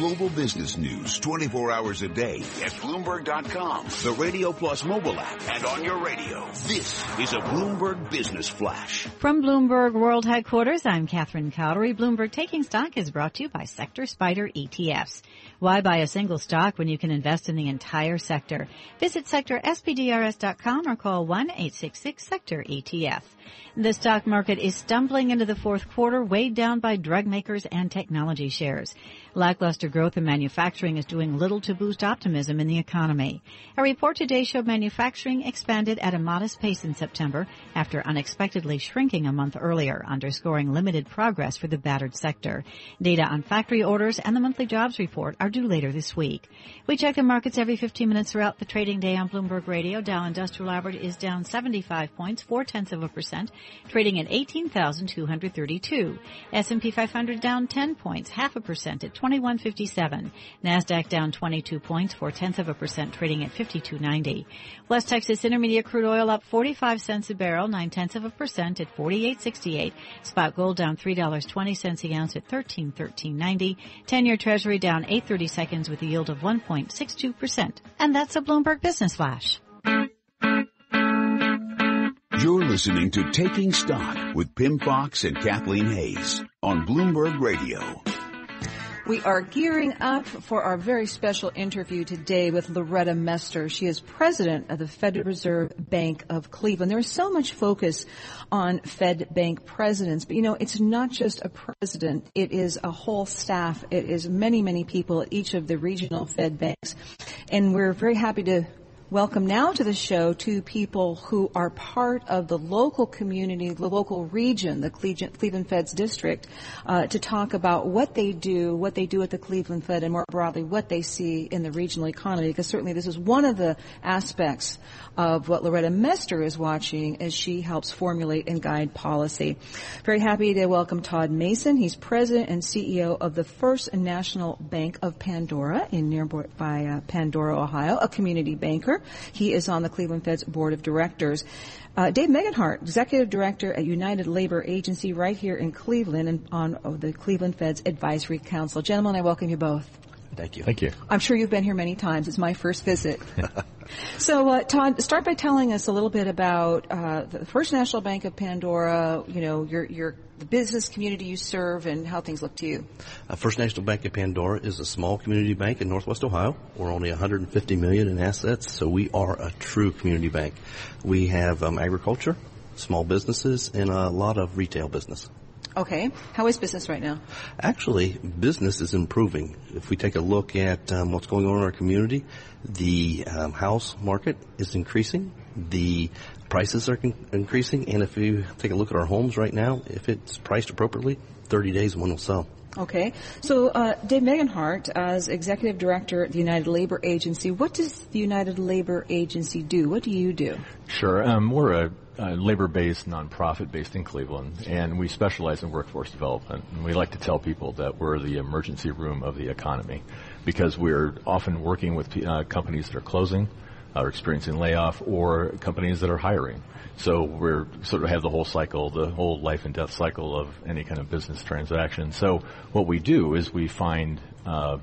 Global business news 24 hours a day at Bloomberg.com, the Radio Plus mobile app, and on your radio. This is a Bloomberg Business Flash. From Bloomberg World Headquarters, I'm Catherine Cowdery. Bloomberg Taking Stock is brought to you by Sector Spider ETFs. Why buy a single stock when you can invest in the entire sector? Visit sectorspdrs.com or call 1-866-SECTOR-ETF. The stock market is stumbling into the fourth quarter, weighed down by drug makers and technology shares. Lackluster growth in manufacturing is doing little to boost optimism in the economy. A report today showed manufacturing expanded at a modest pace in September after unexpectedly shrinking a month earlier, underscoring limited progress for the battered sector. Data on factory orders and the monthly jobs report are due later this week. We check the markets every 15 minutes throughout the trading day on Bloomberg Radio. Dow Industrial Average is down 75 points, four tenths of a percent, trading at 18,232. S&P 500 down 10 points, half a percent at 2157. Nasdaq down 22 points, four tenths of a percent, trading at 5290. West Texas Intermediate crude oil up 45 cents a barrel, nine tenths of a percent at 4868. Spot gold down three dollars 20 cents a ounce at 1313.90. 10-year Treasury down 830 seconds with a yield of 1.62 percent. And that's a Bloomberg Business Flash. You're listening to Taking Stock with Pimm Fox and Kathleen Hays on Bloomberg Radio. We are gearing up for our very special interview today with Loretta Mester. She is president of the Federal Reserve Bank of Cleveland. There is so much focus on Fed Bank presidents, but you know, it's not just a president. It is a whole staff. It is many, many people at each of the regional Fed banks. And we're very happy to welcome now to the show two people who are part of the local community, the local region, the Cleveland Fed's district, uh, to talk about what they do, what they do at the Cleveland Fed, and more broadly, what they see in the regional economy. Because certainly this is one of the aspects of what Loretta Mester is watching as she helps formulate and guide policy. Very happy to welcome Todd Mason. He's president and CEO of the First National Bank of Pandora in nearby uh, Pandora, Ohio, a community banker. He is on the Cleveland Fed's board of directors. Uh, Dave Megenhardt, executive director at United Labor Agency right here in Cleveland and on oh, the Cleveland Fed's advisory council. Gentlemen, I welcome you both. Thank you. Thank you. I'm sure you've been here many times. It's my first visit. so, uh, Todd, start by telling us a little bit about uh, the First National Bank of Pandora. You know, your your the business community you serve and how things look to you. Uh, First National Bank of Pandora is a small community bank in Northwest Ohio. We're only 150 million in assets, so we are a true community bank. We have um, agriculture, small businesses, and a lot of retail business. Okay. How is business right now? Actually, business is improving. If we take a look at um, what's going on in our community, the um, house market is increasing. The prices are con- increasing. And if you take a look at our homes right now, if it's priced appropriately, 30 days one will sell. Okay. So, uh, Dave Megenhardt, as Executive Director at the United Labor Agency, what does the United Labor Agency do? What do you do? Sure. Um, we're a, a labor-based nonprofit based in Cleveland, and we specialize in workforce development. And we like to tell people that we're the emergency room of the economy because we're often working with uh, companies that are closing, are experiencing layoff, or companies that are hiring. So we're sort of have the whole cycle, the whole life and death cycle of any kind of business transaction. So what we do is we find uh,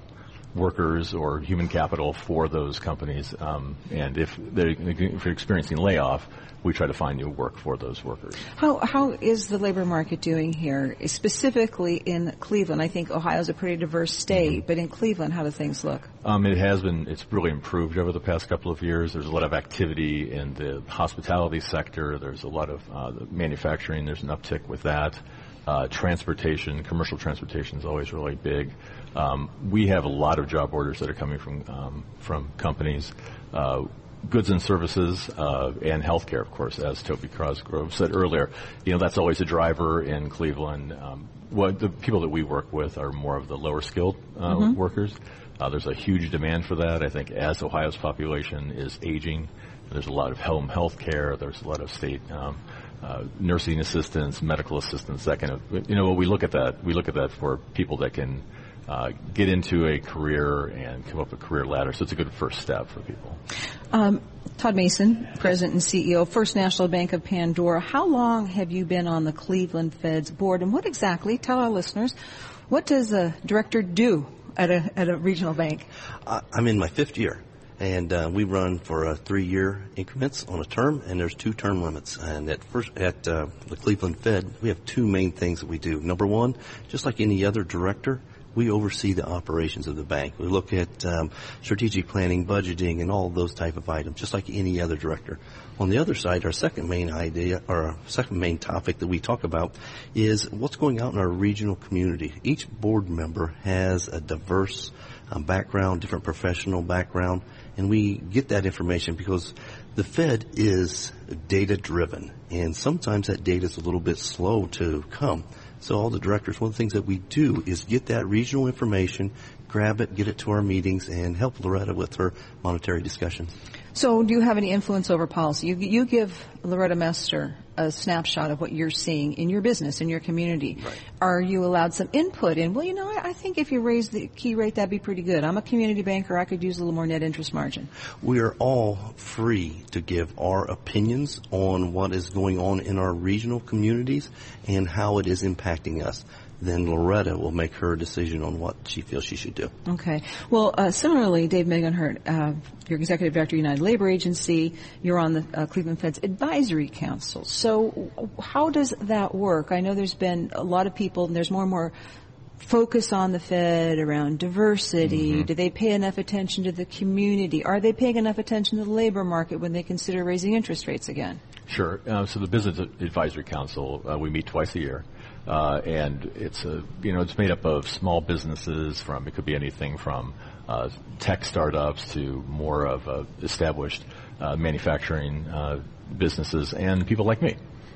workers or human capital for those companies, um, and if they're, if they're experiencing layoff, we try to find new work for those workers. How how is the labor market doing here, specifically in Cleveland? I think Ohio is a pretty diverse state, mm-hmm. but in Cleveland, how do things look? Um, it has been. It's really improved over the past couple of years. There's a lot of activity in the hospitality sector. There's a lot of uh, manufacturing. There's an uptick with that. Uh, transportation, commercial transportation is always really big. Um, we have a lot of job orders that are coming from um, from companies. Uh, goods and services uh, and healthcare, of course, as Toby Cosgrove said earlier. You know, that's always a driver in Cleveland. Um, what the people that we work with are more of the lower skilled uh, mm-hmm. workers. Uh, there's a huge demand for that. I think as Ohio's population is aging, there's a lot of home health care. There's a lot of state um, uh, nursing assistants, medical assistants, that kind of. You know, we look at that. We look at that for people that can uh, get into a career and come up a career ladder. So it's a good first step for people. Um, Todd Mason, President and CEO, First National Bank of Pandora. How long have you been on the Cleveland Fed's board, and what exactly? Tell our listeners, what does a director do at a at a regional bank? I'm in my fifth year. And uh, we run for uh, three-year increments on a term, and there's two term limits. And at first, at uh, the Cleveland Fed, we have two main things that we do. Number one, just like any other director, we oversee the operations of the bank. We look at um, strategic planning, budgeting, and all those type of items, just like any other director. On the other side, our second main idea, or our second main topic that we talk about is what's going out in our regional community. Each board member has a diverse um, background, different professional background, and we get that information because the Fed is data driven, and sometimes that data is a little bit slow to come. So all the directors, one of the things that we do is get that regional information, grab it, get it to our meetings, and help Loretta with her monetary discussions. So do you have any influence over policy? You, you give Loretta Mester a snapshot of what you're seeing in your business, in your community. Right. Are you allowed some input in, well, you know, I, I think if you raise the key rate, that'd be pretty good. I'm a community banker. I could use a little more net interest margin. We are all free to give our opinions on what is going on in our regional communities and how it is impacting us then Loretta will make her decision on what she feels she should do. Okay. Well, uh, similarly, Dave Megenhardt, uh, you're executive director of United Labor Agency. You're on the uh, Cleveland Fed's advisory council. So, how does that work? I know there's been a lot of people, and there's more and more focus on the Fed around diversity? Mm-hmm. Do they pay enough attention to the community? Are they paying enough attention to the labor market when they consider raising interest rates again? Sure. Uh, so the Business Advisory Council, uh, we meet twice a year. Uh, and it's a you know it's made up of small businesses from it could be anything from uh, tech startups to more of uh, established uh, manufacturing uh, businesses and people like me,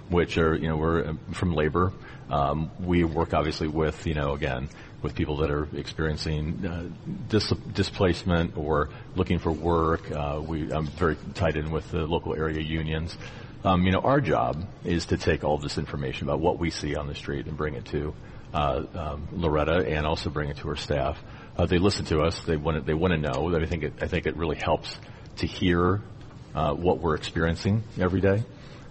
which are you know we're uh, from labor. Um, we work obviously with you know again with people that are experiencing dis- displacement or looking for work. we I'm very tied in with the local area unions. Um, you know, our job is to take all this information about what we see on the street and bring it to uh, um, Loretta and also bring it to her staff. Uh, they listen to us. They want to, they want to know. I think it, I think it really helps to hear uh, what we're experiencing every day.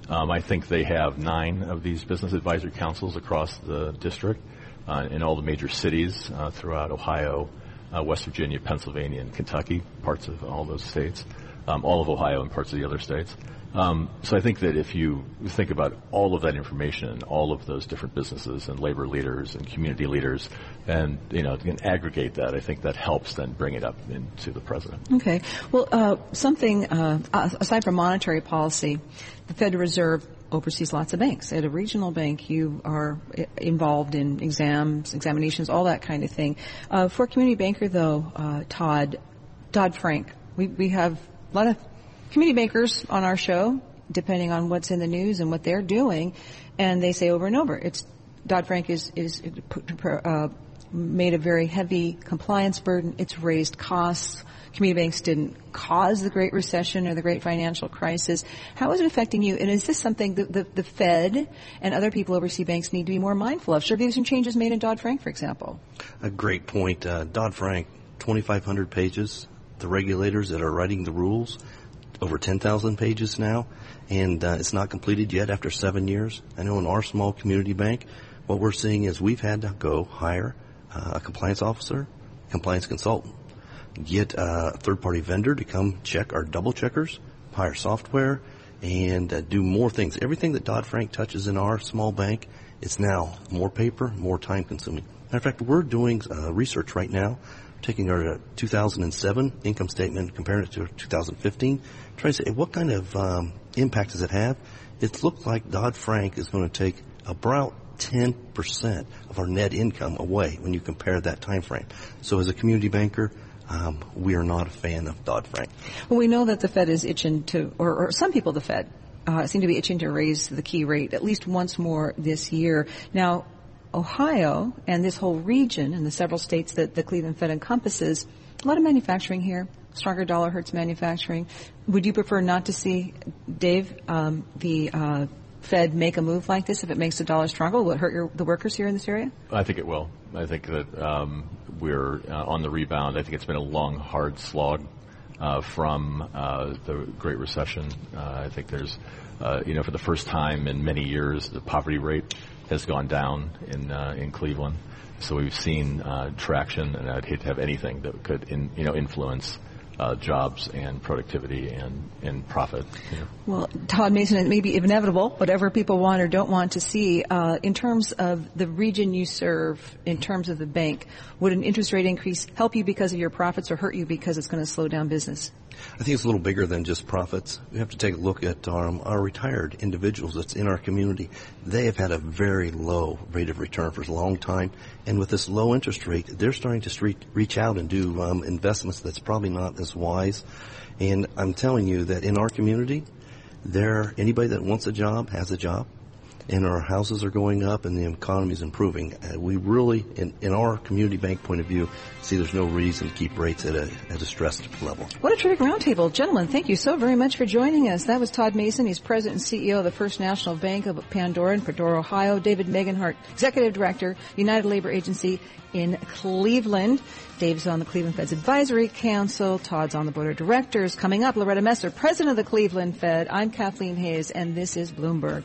Um, I think they have nine of these business advisory councils across the district uh, in all the major cities uh, throughout Ohio, uh, West Virginia, Pennsylvania, and Kentucky, parts of all those states, um, all of Ohio and parts of the other states. Um, so I think that if you think about all of that information and all of those different businesses and labor leaders and community leaders, and you know, can aggregate that, I think that helps then bring it up into the president. Okay. Well, uh, something uh, aside from monetary policy, the Federal Reserve oversees lots of banks. At a regional bank, you are involved in exams, examinations, all that kind of thing. Uh, for a community banker, though, uh, Todd Dodd Frank, we we have a lot of community bankers on our show, depending on what's in the news and what they're doing, and they say over and over, it's Dodd-Frank is is uh, made a very heavy compliance burden. It's raised costs. Community banks didn't cause the Great Recession or the Great Financial Crisis. How is it affecting you? And is this something that the, the Fed and other people overseas banks need to be more mindful of? Should there be some changes made in Dodd-Frank, for example? A great point. Uh, Dodd-Frank, 2,500 pages. The regulators that are writing the rules over 10,000 pages now, and uh, it's not completed yet after seven years. I know in our small community bank, what we're seeing is we've had to go hire uh, a compliance officer, compliance consultant, get a third-party vendor to come check our double checkers, hire software, and uh, do more things. Everything that Dodd-Frank touches in our small bank, it's now more paper, more time-consuming. Matter of fact, we're doing uh, research right now taking our 2007 income statement, comparing it to 2015, trying to say what kind of um, impact does it have? It looks like Dodd-Frank is going to take about 10% of our net income away when you compare that time frame. So as a community banker, um, we are not a fan of Dodd-Frank. Well, we know that the Fed is itching to, or, or some people, the Fed, uh, seem to be itching to raise the key rate at least once more this year. Now, Ohio and this whole region and the several states that the Cleveland Fed encompasses, a lot of manufacturing here. Stronger dollar hurts manufacturing. Would you prefer not to see, Dave, um, the uh, Fed make a move like this if it makes the dollar stronger? Will it hurt your, the workers here in this area? I think it will. I think that um, we're uh, on the rebound. I think it's been a long, hard slog uh, from uh, the Great Recession. Uh, I think there's, uh, you know, for the first time in many years, the poverty rate has gone down in uh, in Cleveland. So we've seen traction, and I'd hate to have anything that could, in, you know, influence uh, jobs and productivity and, and profit. Well, Todd Mason, it may be inevitable, whatever people want or don't want to see. Uh, in terms of the region you serve, in terms of the bank, would an interest rate increase help you because of your profits or hurt you because it's going to slow down business? I think it's a little bigger than just profits. We have to take a look at um, our retired individuals that's in our community. They have had a very low rate of return for a long time, and with this low interest rate, they're starting to reach out and do um, investments that's probably not as wise. And I'm telling you that in our community, there anybody that wants a job has a job and our houses are going up and the economy is improving. Uh, we really, in, in our community bank point of view, see there's no reason to keep rates at a, at a stressed level. What a terrific roundtable. Gentlemen, thank you so very much for joining us. That was Todd Mason. He's president and CEO of the First National Bank of Pandora in Pandora, Ohio. David Megenhardt, executive director, United Labor Agency in Cleveland. Dave's on the Cleveland Fed's Advisory Council. Todd's on the board of directors. Coming up, Loretta Mester, president of the Cleveland Fed. I'm Kathleen Hays, and this is Bloomberg.